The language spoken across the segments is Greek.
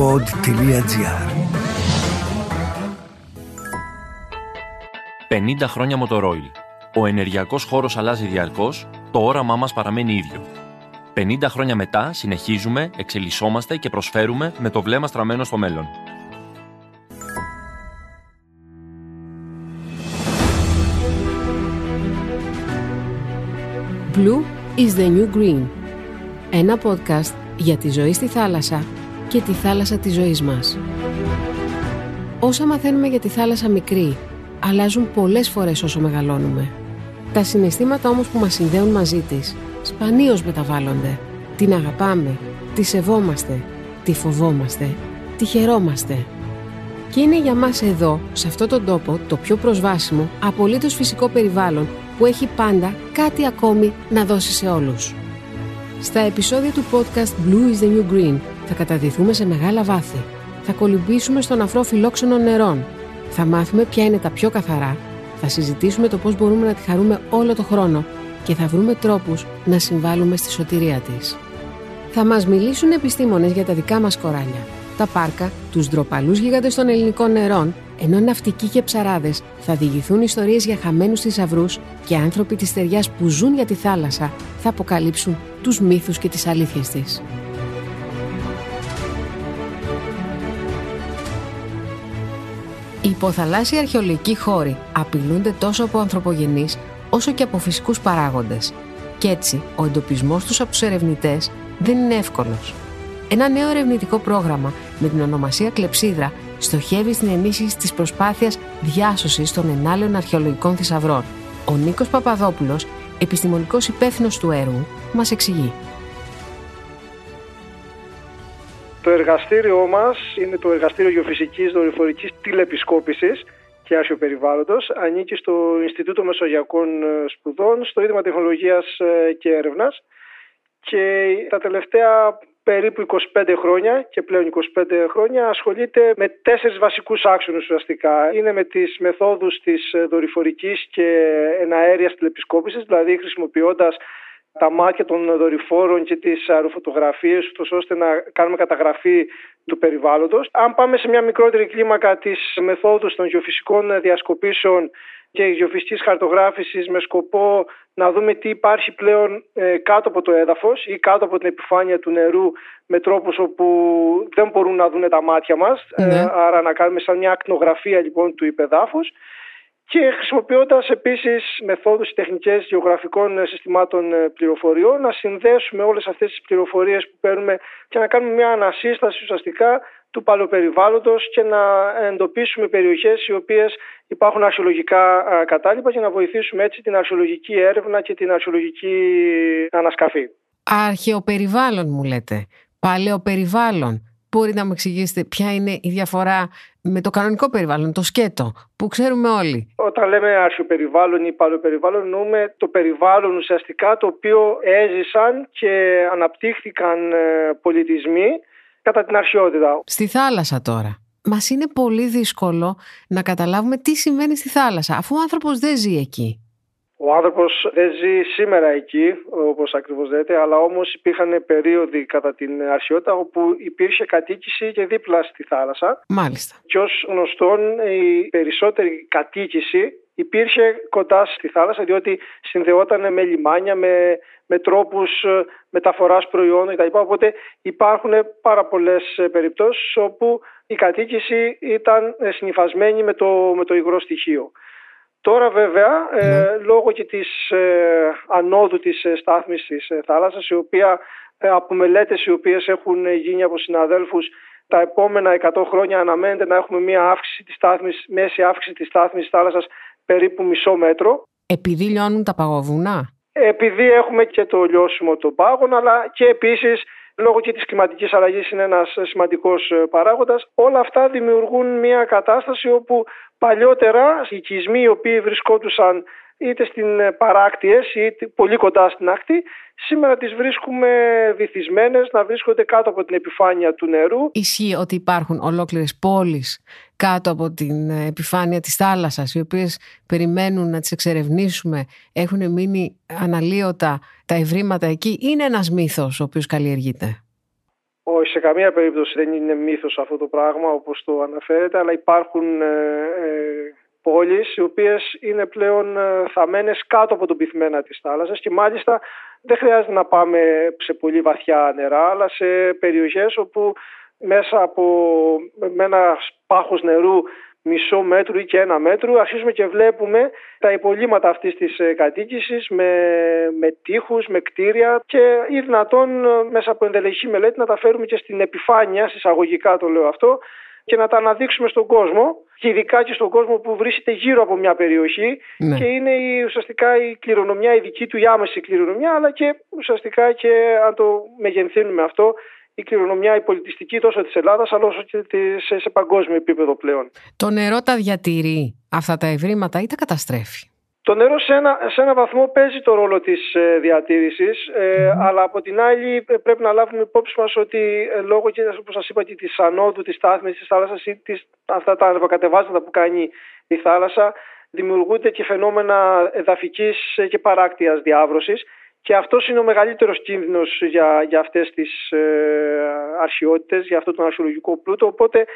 pod.gr 50 χρόνια Motorola. Ο ενεργειακός χώρος αλλάζει διαρκώς, το όραμά μας παραμένει ίδιο. 50 χρόνια μετά συνεχίζουμε, εξελισσόμαστε και προσφέρουμε με το βλέμμα στραμμένο στο μέλλον. Blue is the new green. Ένα podcast για τη ζωή στη θάλασσα και τη θάλασσα της ζωής μας. Όσα μαθαίνουμε για τη θάλασσα μικρή, αλλάζουν πολλές φορές όσο μεγαλώνουμε. Τα συναισθήματα όμως που μας συνδέουν μαζί της, σπανίως μεταβάλλονται. Την αγαπάμε, τη σεβόμαστε, τη φοβόμαστε, τη χαιρόμαστε. Και είναι για μας εδώ, σε αυτόν τον τόπο, το πιο προσβάσιμο, απολύτως φυσικό περιβάλλον που έχει πάντα κάτι ακόμη να δώσει σε όλους. Στα επεισόδια του podcast Blue is the New Green θα καταδυθούμε σε μεγάλα βάθη. Θα κολυμπήσουμε στον αφρό φιλόξενων νερών. Θα μάθουμε ποια είναι τα πιο καθαρά. Θα συζητήσουμε το πώς μπορούμε να τη χαρούμε όλο το χρόνο και θα βρούμε τρόπους να συμβάλλουμε στη σωτηρία της. Θα μας μιλήσουν επιστήμονες για τα δικά μας κοράλια, τα πάρκα, τους ντροπαλούς γίγαντες των ελληνικών νερών, ενώ ναυτικοί και ψαράδες θα διηγηθούν ιστορίες για χαμένους θησαυρούς και άνθρωποι της ταιριάς που ζουν για τη θάλασσα θα αποκαλύψουν τους μύθους και τις αλήθειες της. Υποθαλάσσιοι αρχαιολογικοί χώροι απειλούνται τόσο από ανθρωπογενείς όσο και από φυσικούς παράγοντες. Κι έτσι, ο εντοπισμός τους από τους ερευνητές δεν είναι εύκολος. Ένα νέο ερευνητικό πρόγραμμα με την ονομασία Κλεψίδρα στοχεύει στην ενίσχυση της προσπάθειας διάσωσης των ενάλλειων αρχαιολογικών θησαυρών. Ο Νίκος Παπαδόπουλος, επιστημονικός υπεύθυνος του έργου, μας εξηγεί. Το εργαστήριό μας είναι το Εργαστήριο Γεωφυσικής Δορυφορικής Τηλεπισκόπησης και Περιβάλλοντος. Ανήκει στο Ινστιτούτο Μεσογειακών Σπουδών, στο Ίδρυμα Τεχνολογίας και Έρευνας και τα τελευταία περίπου 25 χρόνια και πλέον 25 χρόνια ασχολείται με τέσσερις βασικούς άξονες ουσιαστικά. Είναι με τις μεθόδους της δορυφορικής και εναέριας τηλεπισκόπησης, δηλαδή χρησιμοποιώντας τα μάτια των δορυφόρων και τις αεροφωτογραφίες ώστε να κάνουμε καταγραφή του περιβάλλοντος. Αν πάμε σε μια μικρότερη κλίμακα της μεθόδους των γεωφυσικών διασκοπήσεων και γεωφυσικής χαρτογράφησης με σκοπό να δούμε τι υπάρχει πλέον ε, κάτω από το έδαφος ή κάτω από την επιφάνεια του νερού με τρόπους όπου δεν μπορούν να δουν τα μάτια μας. Ε, ναι. άρα να κάνουμε σαν μια ακτινογραφία λοιπόν του υπεδάφους και χρησιμοποιώντας επίσης μεθόδους τεχνικές γεωγραφικών συστημάτων ε, πληροφοριών να συνδέσουμε όλες αυτές τις πληροφορίες που παίρνουμε και να κάνουμε μια ανασύσταση ουσιαστικά του παλαιοπεριβάλλοντος και να εντοπίσουμε περιοχές οι οποίες υπάρχουν αρχαιολογικά κατάλοιπα και να βοηθήσουμε έτσι την αρχαιολογική έρευνα και την αρχαιολογική ανασκαφή. Αρχαιοπεριβάλλον μου λέτε. Παλαιοπεριβάλλον. Μπορείτε να μου εξηγήσετε ποια είναι η διαφορά με το κανονικό περιβάλλον, το σκέτο, που ξέρουμε όλοι; Όταν λέμε αρχαιοπεριβάλλον ή παλαιοπεριβάλλον, εννοούμε το περιβάλλον ουσιαστικά το οποίο έζησαν και αναπτύχθηκαν ε, πολιτισμοί κατά την αρχαιότητα. Στη θάλασσα τώρα. Μας είναι πολύ δύσκολο να καταλάβουμε τι συμβαίνει στη θάλασσα, αφού ο άνθρωπος δεν ζει εκεί. Ο άνθρωπος δεν ζει σήμερα εκεί, όπως ακριβώς λέτε, αλλά όμως υπήρχαν περίοδοι κατά την αρχαιότητα όπου υπήρχε κατοίκηση και δίπλα στη θάλασσα. Μάλιστα. Και ως γνωστόν, η περισσότερη κατοίκηση υπήρχε κοντά στη θάλασσα, διότι συνδεόταν με λιμάνια, με, με τρόπους μεταφοράς προϊόντων κτλ. Οπότε υπάρχουν πάρα πολλές περιπτώσεις όπου η κατοίκηση ήταν συνειφασμένη με το, με το υγρό στοιχείο. Τώρα βέβαια, ε, ναι. λόγω και της ε, ανόδου της ε, στάθμης της ε, θάλασσας, η οποία από μελέτες οι οποίες έχουν γίνει από συναδέλφους τα επόμενα 100 χρόνια αναμένεται να έχουμε μια αύξηση της στάθμης, μέση αύξηση της στάθμης της θάλασσας περίπου μισό μέτρο. Επειδή λιώνουν τα παγοβούνα. Επειδή έχουμε και το λιώσιμο των πάγων, αλλά και επίσης λόγω και της κλιματικής αλλαγής είναι ένας σημαντικός παράγοντας. Όλα αυτά δημιουργούν μια κατάσταση όπου παλιότερα οι οικισμοί οι οποίοι βρισκόντουσαν είτε στην ε, παράκτιες είτε πολύ κοντά στην άκτη, σήμερα τις βρίσκουμε βυθισμένες να βρίσκονται κάτω από την επιφάνεια του νερού. Ισχύει ότι υπάρχουν ολόκληρες πόλεις κάτω από την ε, επιφάνεια της θάλασσας, οι οποίες περιμένουν να τις εξερευνήσουμε, έχουν μείνει αναλύωτα τα ευρήματα εκεί. Είναι ένας μύθος ο οποίος καλλιεργείται. Όχι, σε καμία περίπτωση δεν είναι μύθος αυτό το πράγμα όπως το αναφέρεται, αλλά υπάρχουν ε, ε, πόλεις οι οποίες είναι πλέον ε, θαμένες κάτω από τον πυθμένα της θάλασσας και μάλιστα δεν χρειάζεται να πάμε σε πολύ βαθιά νερά, αλλά σε περιοχές όπου μέσα από με ένα πάχος νερού μισό μέτρου ή και ένα μέτρο αρχίζουμε και βλέπουμε τα υπολείμματα αυτής της ε, κατοίκησης με, με τείχους, με κτίρια και ή δυνατόν ε, μέσα από ενδελεχή μελέτη να τα φέρουμε και στην επιφάνεια, συσσαγωγικά το λέω αυτό, και να τα αναδείξουμε στον κόσμο και ειδικά και στον κόσμο που βρίσκεται γύρω από μια περιοχή ναι. και είναι η, ουσιαστικά η κληρονομιά, η δική του η άμεση κληρονομιά αλλά και ουσιαστικά και αν το μεγενθύνουμε αυτό η κληρονομιά η πολιτιστική τόσο της Ελλάδας αλλά όσο και σε, σε παγκόσμιο επίπεδο πλέον. Το νερό τα διατηρεί αυτά τα ευρήματα ή τα καταστρέφει; Το νερό σε ένα, σε ένα βαθμό παίζει το ρόλο της ε, διατήρησης, ε, αλλά από την άλλη ε, πρέπει να λάβουμε υπόψη μας ότι ε, λόγω και όπως σας είπα και της ανόδου, της στάθμης της θάλασσας ή της, αυτά τα ανεβοκατεβάσματα που κάνει η θάλασσα δημιουργούνται και φαινόμενα εδαφικής και παράκτειας διάβρωσης και αυτός είναι ο μεγαλύτερος κίνδυνος για, για αυτές τις ε, αρχαιότητες, για αυτό τον αρχαιολογικό πλούτο. Οπότε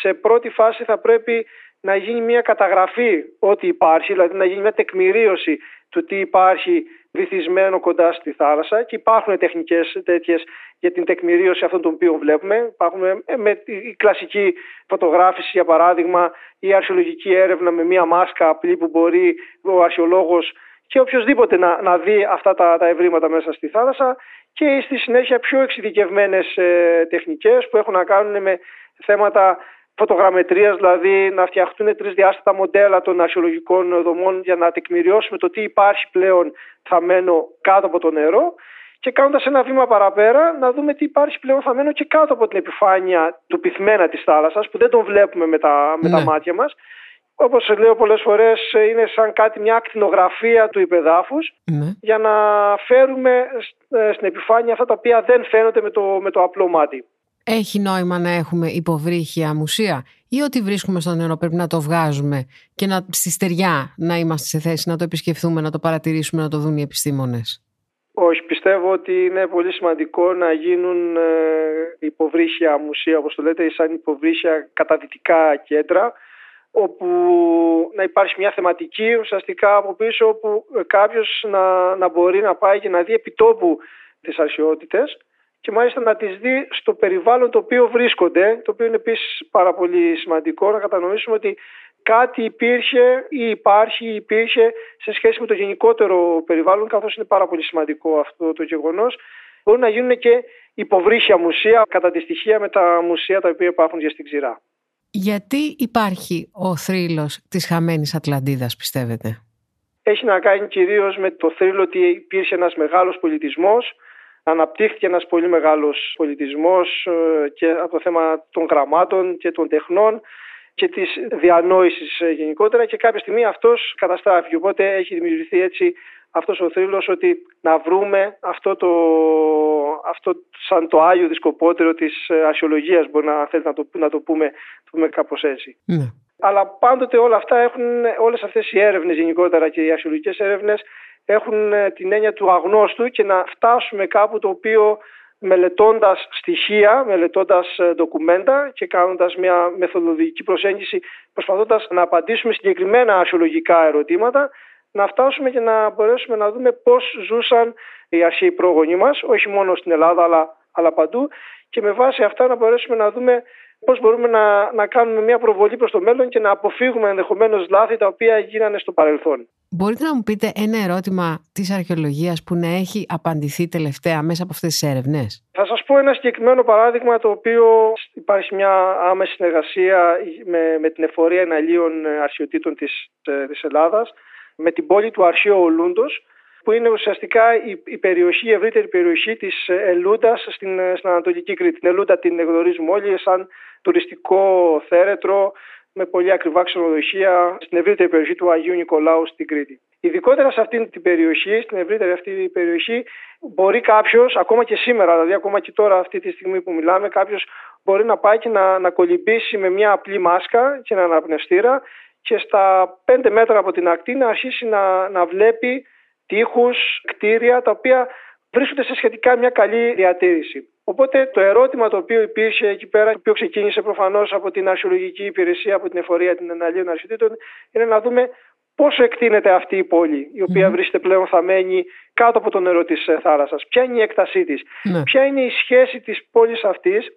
σε πρώτη φάση θα πρέπει να γίνει μια καταγραφή ό,τι υπάρχει, δηλαδή να γίνει μια τεκμηρίωση του τι υπάρχει βυθισμένο κοντά στη θάλασσα και υπάρχουν τεχνικές τέτοιες για την τεκμηρίωση αυτών των οποίων βλέπουμε. Υπάρχουν με η κλασική φωτογράφηση για παράδειγμα η αρχαιολογική έρευνα με μια μάσκα απλή που μπορεί ο αρχαιολόγος και οποιοδήποτε να, να δει αυτά τα, τα ευρήματα μέσα στη θάλασσα και στη συνέχεια πιο εξειδικευμένες ε, τεχνικές που έχουν να κάνουν με θέματα φωτογραμμετρίας, δηλαδή να φτιαχτούν τρισδιάστατα μοντέλα των αρχαιολογικών δομών για να τεκμηριώσουμε το τι υπάρχει πλέον θαμένο κάτω από το νερό και κάνοντας ένα βήμα παραπέρα να δούμε τι υπάρχει πλέον θαμένο και κάτω από την επιφάνεια του πυθμένα της θάλασσας που δεν τον βλέπουμε με τα, με τα ναι. μάτια μας όπως λέω πολλές φορές είναι σαν κάτι μια ακτινογραφία του υπεδάφους ναι. για να φέρουμε ε, στην επιφάνεια αυτά τα οποία δεν φαίνονται με το, με το απλό μάτι. Έχει νόημα να έχουμε υποβρύχια μουσεία ή ότι βρίσκουμε στο νερό πρέπει να το βγάζουμε και να, στη στεριά να είμαστε σε θέση να το επισκεφθούμε, να το παρατηρήσουμε, να το δουν οι επιστήμονες; Όχι, πιστεύω ότι είναι πολύ σημαντικό να γίνουν ε, υποβρύχια μουσεία, όπως το λέτε, σαν υποβρύχια καταδυτικά κέντρα, όπου να υπάρχει μια θεματική ουσιαστικά από πίσω όπου κάποιος να, να μπορεί να πάει και να δει επιτόπου τις αρχαιότητες και μάλιστα να τις δει στο περιβάλλον το οποίο βρίσκονται, το οποίο είναι επίσης πάρα πολύ σημαντικό να κατανοήσουμε ότι κάτι υπήρχε ή υπάρχει ή υπήρχε σε σχέση με το γενικότερο περιβάλλον καθώς είναι πάρα πολύ σημαντικό αυτό το γεγονός. Μπορούν να γίνουν και υποβρύχια μουσεία κατά τη στοιχεία με τα μουσεία τα οποία υπάρχουν για στην ξηρά. Γιατί υπάρχει ο θρύλος της χαμένης Ατλαντίδας πιστεύετε; Έχει να κάνει κυρίως με το θρύλο ότι υπήρχε ένας μεγάλος πολιτισμός, αναπτύχθηκε ένας πολύ μεγάλος πολιτισμός ε, και από το θέμα των γραμμάτων και των τεχνών και της διανόησης ε, γενικότερα και κάποια στιγμή αυτός καταστράφηκε. Οπότε έχει δημιουργηθεί έτσι αυτός ο θρύλος ότι να βρούμε αυτό το, αυτό σαν το Άγιο Δισκοπότερο της ε, αρχαιολογίας μπορεί να θέλει να το, να το, πούμε, το πούμε κάπως έτσι. Ναι. Αλλά πάντοτε όλα αυτά έχουν, όλες αυτές οι έρευνες γενικότερα και οι αρχαιολογικές έρευνες έχουν ε, την έννοια του αγνώστου και να φτάσουμε κάπου το οποίο μελετώντας στοιχεία, μελετώντας ε, ντοκουμέντα και κάνοντας μια μεθοδολογική προσέγγιση προσπαθώντας να απαντήσουμε συγκεκριμένα αρχαιολογικά ερωτήματα να φτάσουμε και να μπορέσουμε να δούμε πώς ζούσαν οι αρχαίοι πρόγονοι μας, όχι μόνο στην Ελλάδα αλλά, αλλά παντού και με βάση αυτά να μπορέσουμε να δούμε πώς μπορούμε να, να κάνουμε μια προβολή προς το μέλλον και να αποφύγουμε ενδεχομένως λάθη τα οποία γίνανε στο παρελθόν. Μπορείτε να μου πείτε ένα ερώτημα της αρχαιολογίας που να έχει απαντηθεί τελευταία μέσα από αυτές τις έρευνες; Θα σας πω ένα συγκεκριμένο παράδειγμα το οποίο υπάρχει μια άμεση συνεργασία με, με την εφορία εναλίων αρχαιοτήτων της, ε, της Ελλάδας με την πόλη του Αρχαίου Ολούντος που είναι ουσιαστικά η, η περιοχή, η ευρύτερη περιοχή της Ελούντας στην, στην Ανατολική Κρήτη. Την Ελούντα την γνωρίζουμε όλοι σαν τουριστικό θέρετρο με πολύ ακριβά ξενοδοχεία στην ευρύτερη περιοχή του Αγίου Νικολάου στην Κρήτη. Ειδικότερα σε αυτή την περιοχή, στην ευρύτερη αυτή περιοχή, μπορεί κάποιος, ακόμα και σήμερα, δηλαδή ακόμα και τώρα, αυτή τη στιγμή που μιλάμε, κάποιος μπορεί να πάει και να, να κολυμπήσει με μια απλή μάσκα και ένα αναπνευστήρα και στα πέντε μέτρα από την ακτή να αρχίσει να, να βλέπει τείχους, κτίρια τα οποία βρίσκονται σε σχετικά μια καλή διατήρηση. Οπότε το ερώτημα το οποίο υπήρχε εκεί πέρα, το οποίο ξεκίνησε προφανώς από την αρχαιολογική υπηρεσία, από την εφορία την εναλλίων αρχιτήτων, είναι να δούμε πόσο εκτείνεται αυτή η πόλη, η οποία βρίσκεται πλέον θαμένη κάτω από το νερό της ε, θάλασσας. Ποια είναι η έκτασή της, ναι. ποια είναι η σχέση της πόλης αυτής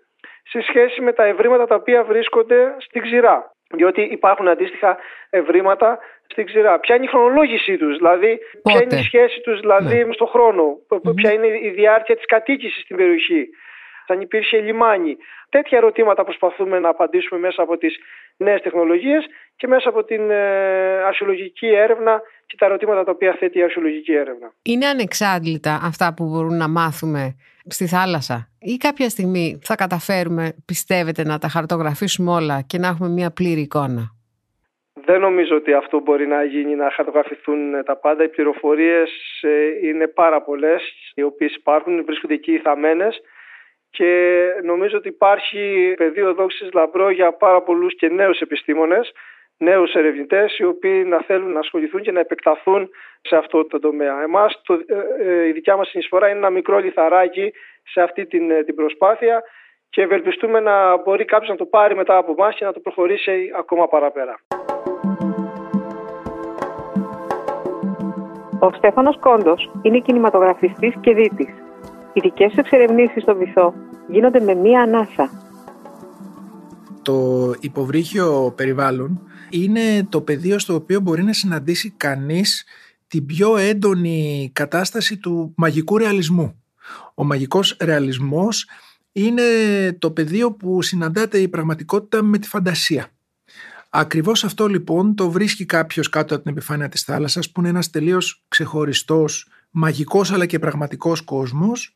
σε σχέση με τα ευρήματα τα οποία βρίσκονται στην ξηρά; Διότι υπάρχουν αντίστοιχα ευρήματα στην ξηρά. Ποια είναι η χρονολόγησή τους, δηλαδή, ποια είναι η σχέση τους δηλαδή, ναι. στον χρόνο, ποια είναι η διάρκεια της κατοίκησης στην περιοχή, αν υπήρχε λιμάνι. Τέτοια ερωτήματα προσπαθούμε να απαντήσουμε μέσα από τις νέες τεχνολογίες και μέσα από την ε, αρχαιολογική έρευνα και τα ερωτήματα τα οποία θέτει η αρχαιολογική έρευνα. Είναι ανεξάντλητα αυτά που μπορούν να μάθουμε στη θάλασσα; Ή κάποια στιγμή θα καταφέρουμε, πιστεύετε, να τα χαρτογραφήσουμε όλα και να έχουμε μια πλήρη εικόνα; Δεν νομίζω ότι αυτό μπορεί να γίνει, να χαρτογραφηθούν τα πάντα. Οι πληροφορίες ε, είναι πάρα πολλές, οι οποίες υπάρχουν, βρίσκονται εκεί θαμένες και νομίζω ότι υπάρχει πεδίο δόξης λαμπρό για πάρα πολλούς και νέους επιστήμονες νέους ερευνητές οι οποίοι να θέλουν να ασχοληθούν και να επεκταθούν σε αυτό το τομέα. Εμάς το, ε, ε, η δικιά μας συνεισφορά είναι ένα μικρό λιθαράκι σε αυτή την, ε, την προσπάθεια και ευελπιστούμε να μπορεί κάποιος να το πάρει μετά από εμάς και να το προχωρήσει ακόμα παραπέρα. Ο Στέφανος Κόντος είναι κινηματογραφιστής και δίτης. Οι δικές του εξερευνήσεις στο βυθό γίνονται με μία ανάσα. Το υποβρύχιο περιβάλλον είναι το πεδίο στο οποίο μπορεί να συναντήσει κανείς την πιο έντονη κατάσταση του μαγικού ρεαλισμού. Ο μαγικός ρεαλισμός είναι το πεδίο που συναντάται η πραγματικότητα με τη φαντασία. Ακριβώς αυτό λοιπόν το βρίσκει κάποιος κάτω από την επιφάνεια της θάλασσας που είναι ένας τελείως ξεχωριστός, μαγικός αλλά και πραγματικός κόσμος.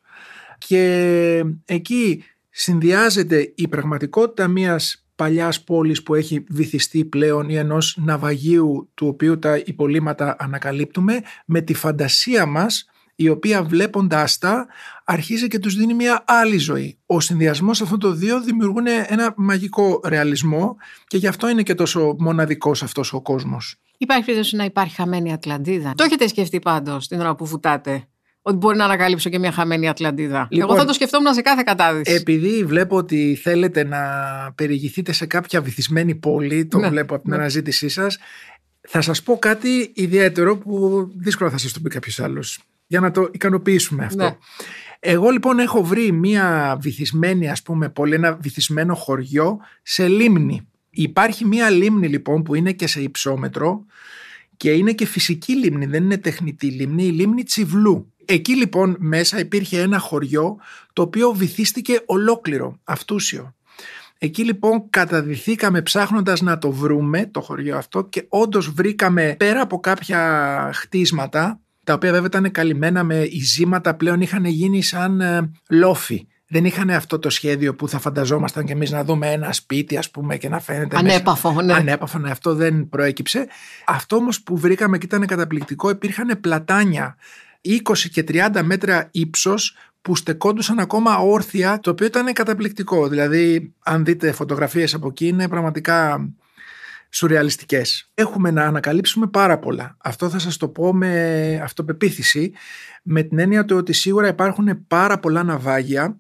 Και εκεί συνδυάζεται η πραγματικότητα μιας παλιάς πόλης που έχει βυθιστεί πλέον ή ενός ναυαγίου του οποίου τα υπολείμματα ανακαλύπτουμε με τη φαντασία μας η οποία βλέποντάς τα αρχίζει και τους δίνει μια άλλη ζωή. Ο συνδυασμός αυτών των δύο δημιουργούν ένα μαγικό ρεαλισμό και γι' αυτό είναι και τόσο μοναδικός αυτός ο κόσμος. Υπάρχει περίπτωση να υπάρχει χαμένη Ατλαντίδα. Το έχετε σκεφτεί πάντως την ώρα που βουτάτε ότι μπορεί να ανακαλύψω και μια χαμένη Ατλαντίδα; Λοιπόν, Εγώ θα το σκεφτόμουν σε κάθε κατάδυση. Επειδή βλέπω ότι θέλετε να περιηγηθείτε σε κάποια βυθισμένη πόλη, το ναι, βλέπω από την ναι. αναζήτησή σας, θα σας πω κάτι ιδιαίτερο που δύσκολα θα σας το πει κάποιος άλλος. Για να το ικανοποιήσουμε αυτό. Ναι. Εγώ λοιπόν έχω βρει μια βυθισμένη ας πούμε πόλη, ένα βυθισμένο χωριό σε λίμνη. Υπάρχει μια λίμνη λοιπόν που είναι και σε υψόμετρο και είναι και φυσική λίμνη, δεν είναι τεχνητή λίμνη, η λίμνη Τσιβλού. Εκεί λοιπόν μέσα υπήρχε ένα χωριό το οποίο βυθίστηκε ολόκληρο, αυτούσιο. Εκεί λοιπόν καταδυθήκαμε ψάχνοντας να το βρούμε το χωριό αυτό και όντως βρήκαμε πέρα από κάποια χτίσματα τα οποία βέβαια ήταν καλυμμένα με ειζήματα πλέον είχαν γίνει σαν ε, λόφι. Δεν είχαν αυτό το σχέδιο που θα φανταζόμασταν και εμείς να δούμε ένα σπίτι, ας πούμε, και να φαίνεται. Ανέπαφο, μέσα. ναι. Ανέπαφο, ναι. Αυτό δεν προέκυψε. Αυτό όμως που βρήκαμε και ήταν καταπληκτικό, υπήρχαν πλατάνια 20 και 30 μέτρα ύψος που στεκόντουσαν ακόμα όρθια, το οποίο ήταν καταπληκτικό. Δηλαδή, αν δείτε φωτογραφίες από εκεί, είναι πραγματικά σουρεαλιστικές. Έχουμε να ανακαλύψουμε πάρα πολλά. Αυτό θα σας το πω με αυτοπεποίθηση, με την έννοια του ότι σίγουρα υπάρχουν πάρα πολλά ναυάγια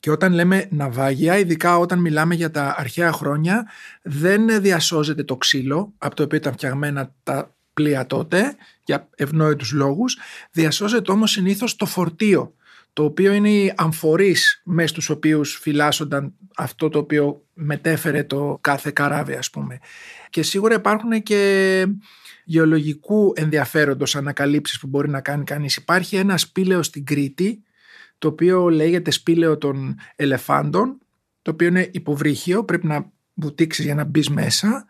και όταν λέμε ναυάγια, ειδικά όταν μιλάμε για τα αρχαία χρόνια, δεν διασώζεται το ξύλο από το οποίο ήταν φτιαγμένα τα πλοία τότε για ευνόητους λόγους, διασώζεται όμως συνήθως το φορτίο, το οποίο είναι οι αμφορείς μέσα στους οποίους φυλάσσονταν αυτό το οποίο μετέφερε το κάθε καράβι ας πούμε. Και σίγουρα υπάρχουν και γεωλογικού ενδιαφέροντος ανακαλύψεις που μπορεί να κάνει κανείς. Υπάρχει ένα σπήλαιο στην Κρήτη, το οποίο λέγεται σπήλαιο των ελεφάντων, το οποίο είναι υποβρύχιο, πρέπει να βουτήξεις για να μπεις μέσα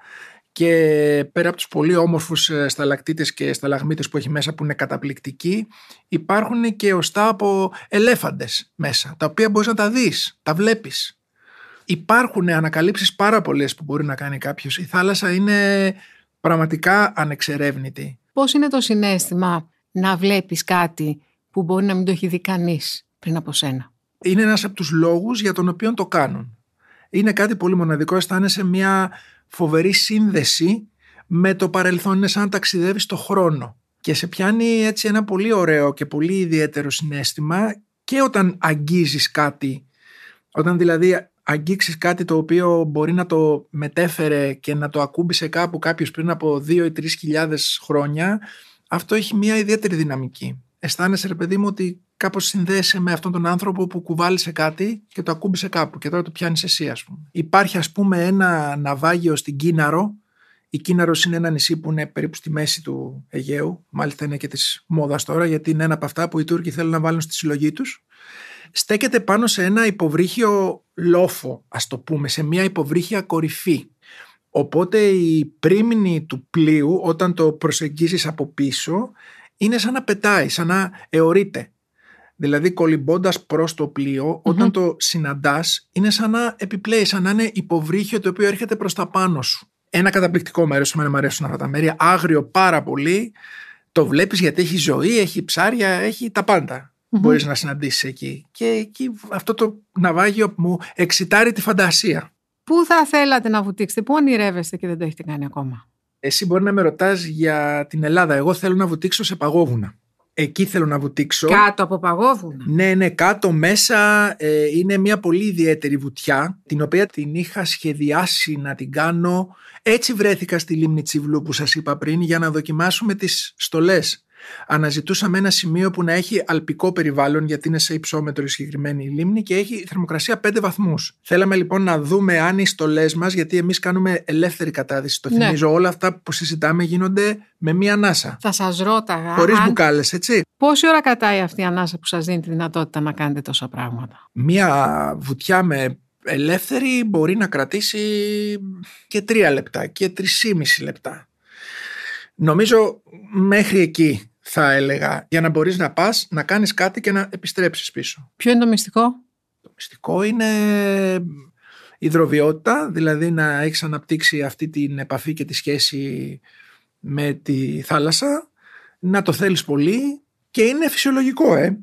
και πέρα από τους πολύ όμορφους ε, σταλακτήτες και σταλαγμίτες που έχει μέσα που είναι καταπληκτικοί υπάρχουν και οστά από ελέφαντες μέσα τα οποία μπορείς να τα δεις, τα βλέπεις. Υπάρχουν ανακαλύψεις πάρα πολλές που μπορεί να κάνει κάποιος. Η θάλασσα είναι πραγματικά ανεξερεύνητη. Πώς είναι το συνέστημα να βλέπεις κάτι που μπορεί να μην το έχει δει κανείς πριν από σένα; Είναι ένας από τους λόγους για τον οποίο το κάνουν. Είναι κάτι πολύ μοναδικό, αισθάνεσαι μια φοβερή σύνδεση με το παρελθόν. Είναι σαν να ταξιδεύεις στο χρόνο. Και σε πιάνει έτσι ένα πολύ ωραίο και πολύ ιδιαίτερο συνέστημα και όταν αγγίζεις κάτι Όταν δηλαδή αγγίξεις κάτι το οποίο μπορεί να το μετέφερε και να το ακούμπησε κάπου κάποιος πριν από 2 ή 3 χιλιάδες χρόνια, αυτό έχει μια ιδιαίτερη δυναμική. Αισθάνεσαι ρε παιδί μου ότι κάπως συνδέεσαι με αυτόν τον άνθρωπο που κουβάλισε κάτι και το ακούμπησε κάπου και τώρα το πιάνεις εσύ ας πούμε. Υπάρχει ας πούμε ένα ναυάγιο στην Κίναρο η Κίναρος είναι ένα νησί που είναι περίπου στη μέση του Αιγαίου. Μάλιστα είναι και της μόδας τώρα, γιατί είναι ένα από αυτά που οι Τούρκοι θέλουν να βάλουν στη συλλογή τους. Στέκεται πάνω σε ένα υποβρύχιο λόφο, ας το πούμε, σε μια υποβρύχια κορυφή. Οπότε η πρίμνη του πλοίου, όταν το προσεγγίζεις από πίσω, είναι σαν να πετάει, σαν να αιωρείται. Δηλαδή κολυμπώντας προς το πλοιο όταν το συναντάς, είναι σαν να επιπλέει, σαν να είναι υποβρύχιο το οποίο έρχεται προς τα πάνω σου ένα καταπληκτικό μέρος. Εμένα μου αρέσουν αυτά τα μέρη. Άγριο πάρα πολύ. Το βλέπεις γιατί έχει ζωή, έχει ψάρια, έχει τα πάντα. Mm-hmm. Μπορείς να συναντήσεις εκεί. Και εκεί αυτό το ναυάγιο μου εξητάρει τη φαντασία. Πού θα θέλατε να βουτήξετε, πού ονειρεύεστε και δεν το έχετε κάνει ακόμα; Εσύ μπορεί να με ρωτάς για την Ελλάδα. Εγώ θέλω να βουτήξω σε παγόβουνα. Εκεί θέλω να βουτήξω. Κάτω από παγόβουνα. Ναι, ναι, κάτω μέσα ε, είναι μια πολύ ιδιαίτερη βουτιά, την οποία την είχα σχεδιάσει να την κάνω. Έτσι βρέθηκα στη λίμνη Τσιβλού που σας είπα πριν για να δοκιμάσουμε τις στολές Αναζητούσαμε ένα σημείο που να έχει αλπικό περιβάλλον, γιατί είναι σε υψόμετρο η συγκεκριμένη λίμνη και έχει θερμοκρασία 5 βαθμούς. Θέλαμε λοιπόν να δούμε αν οι στολές μας, γιατί εμείς κάνουμε ελεύθερη κατάδυση. Το ναι. θυμίζω, όλα αυτά που συζητάμε γίνονται με μία ανάσα. Θα σας ρώταγα. Χωρίς αν... μπουκάλες, έτσι. Πόση ώρα κατάει αυτή η ανάσα που σας δίνει τη δυνατότητα να κάνετε τόσα πράγματα; Μία βουτιά με ελεύθερη μπορεί να κρατήσει και τρία λεπτά και τρεις λεπτά. Νομίζω μέχρι εκεί θα έλεγα για να μπορείς να πας, να κάνεις κάτι και να επιστρέψεις πίσω. Ποιο είναι το μυστικό; Το μυστικό είναι η υδροβιότητα, δηλαδή να έχεις αναπτύξει αυτή την επαφή και τη σχέση με τη θάλασσα, να το θέλεις πολύ και είναι φυσιολογικό, ε.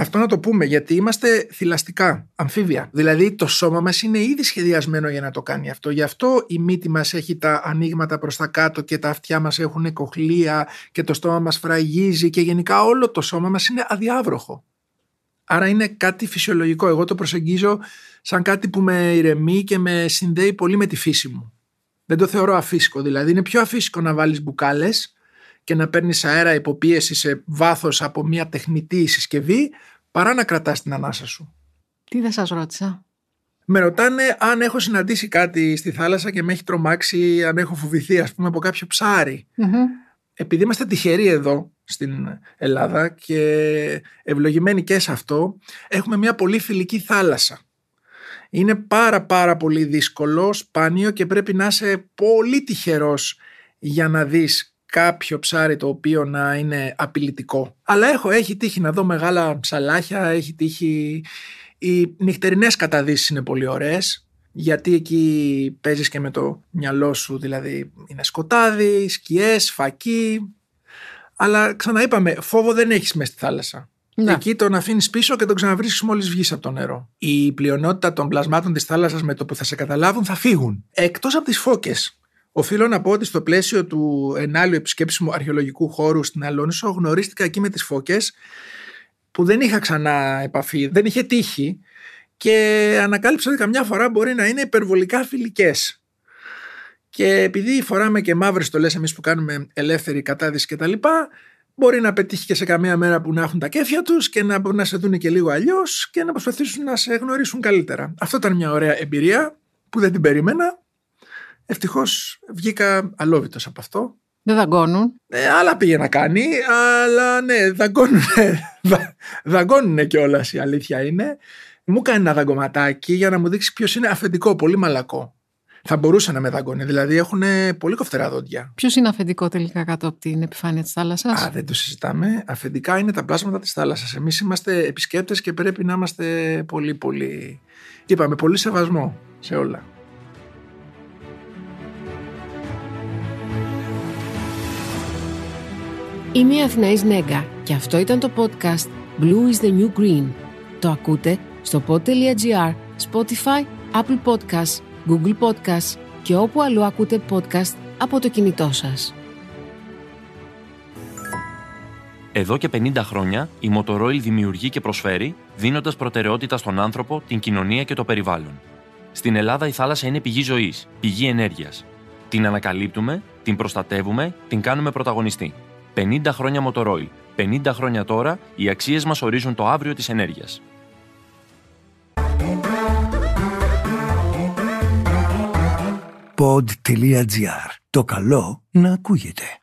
Αυτό να το πούμε γιατί είμαστε θηλαστικά, αμφίβια. Δηλαδή το σώμα μας είναι ήδη σχεδιασμένο για να το κάνει αυτό. Γι' αυτό η μύτη μας έχει τα ανοίγματα προς τα κάτω και τα αυτιά μας έχουν κοχλία και το στόμα μας φραγίζει και γενικά όλο το σώμα μας είναι αδιάβροχο. Άρα είναι κάτι φυσιολογικό. Εγώ το προσεγγίζω σαν κάτι που με ηρεμεί και με συνδέει πολύ με τη φύση μου. Δεν το θεωρώ αφύσικο. Δηλαδή είναι πιο αφύσικο να βάλεις μπουκάλες και να παίρνεις αέρα υποπίεση σε βάθος από μια τεχνητή συσκευή παρά να κρατάς την ανάσα σου. Τι δεν σας ρώτησα; Με ρωτάνε αν έχω συναντήσει κάτι στη θάλασσα και με έχει τρομάξει, αν έχω φοβηθεί ας πούμε από κάποιο Επειδή είμαστε τυχεροί εδώ στην Ελλάδα και ευλογημένοι και σε αυτό, έχουμε μια πολύ φιλική θάλασσα. Είναι πάρα πάρα πολύ δύσκολο, σπάνιο και πρέπει να είσαι πολύ τυχερός για να δεις κάποιο ψάρι το οποίο να είναι απειλητικό. Αλλά έχω, έχει τύχει να δω μεγάλα ψαλάχια, έχει τύχει... Οι νυχτερινές καταδύσεις είναι πολύ ωραίες, γιατί εκεί παίζεις και με το μυαλό σου, δηλαδή είναι σκοτάδι, σκιές, φακή. Αλλά ξαναείπαμε, φόβο δεν έχεις μέσα στη θάλασσα. Ναι. Εκεί τον αφήνεις πίσω και τον ξαναβρίσκει μόλις βγεις από το νερό. Η πλειονότητα των πλασμάτων της θάλασσας με το που θα σε καταλάβουν θα φύγουν. Εκτός από τις φώκες. Οφείλω να πω ότι στο πλαίσιο του ενάλλου επισκέψιμου αρχαιολογικού χώρου στην Αλόνισο γνωρίστηκα εκεί με τις φώκες που δεν είχα ξανά επαφή, δεν είχε τύχει και ανακάλυψα ότι καμιά φορά μπορεί να είναι υπερβολικά φιλικές. Και επειδή φοράμε και μαύρες στολές εμείς που κάνουμε ελεύθερη κατάδυση και τα λοιπά, μπορεί να πετύχει και σε καμία μέρα που να έχουν τα κέφια τους και να μπορούν να σε δουν και λίγο αλλιώς και να προσπαθήσουν να σε γνωρίσουν καλύτερα. Αυτό ήταν μια ωραία εμπειρία που δεν την περίμενα Ευτυχώς βγήκα αλόβητος από αυτό. Δεν δαγκώνουν. Ε, άλλα πήγε να κάνει, αλλά ναι, δαγκώνουν. δαγκώνουν κιόλας η αλήθεια είναι. Μου έκανε ένα δαγκωματάκι για να μου δείξει ποιος είναι αφεντικό, πολύ μαλακό. Θα μπορούσε να με δαγκώνει, δηλαδή έχουν πολύ κοφτερά δόντια. Ποιος είναι αφεντικό τελικά κάτω από την επιφάνεια της θάλασσας; Α, δεν το συζητάμε. Αφεντικά είναι τα πλάσματα της θάλασσας. Εμείς είμαστε επισκέπτες και πρέπει να είμαστε πολύ, πολύ. Είπαμε, πολύ σεβασμό σε όλα. Είμαι η Αθηναής Νέγκα και αυτό ήταν το podcast Blue is the New Green. Το ακούτε στο pod.gr, Spotify, Apple Podcasts, Google Podcasts και όπου αλλού ακούτε podcast από το κινητό σας. Εδώ και 50 χρόνια η Motorola δημιουργεί και προσφέρει δίνοντας προτεραιότητα στον άνθρωπο, την κοινωνία και το περιβάλλον. Στην Ελλάδα η θάλασσα είναι πηγή ζωής, πηγή ενέργειας. Την ανακαλύπτουμε, την προστατεύουμε, την κάνουμε πρωταγωνιστή. 50 χρόνια Motoroil. 50 χρόνια τώρα, οι αξίες μας ορίζουν το αύριο της ενέργειας. Pod.gr. Το καλό να ακούγεται.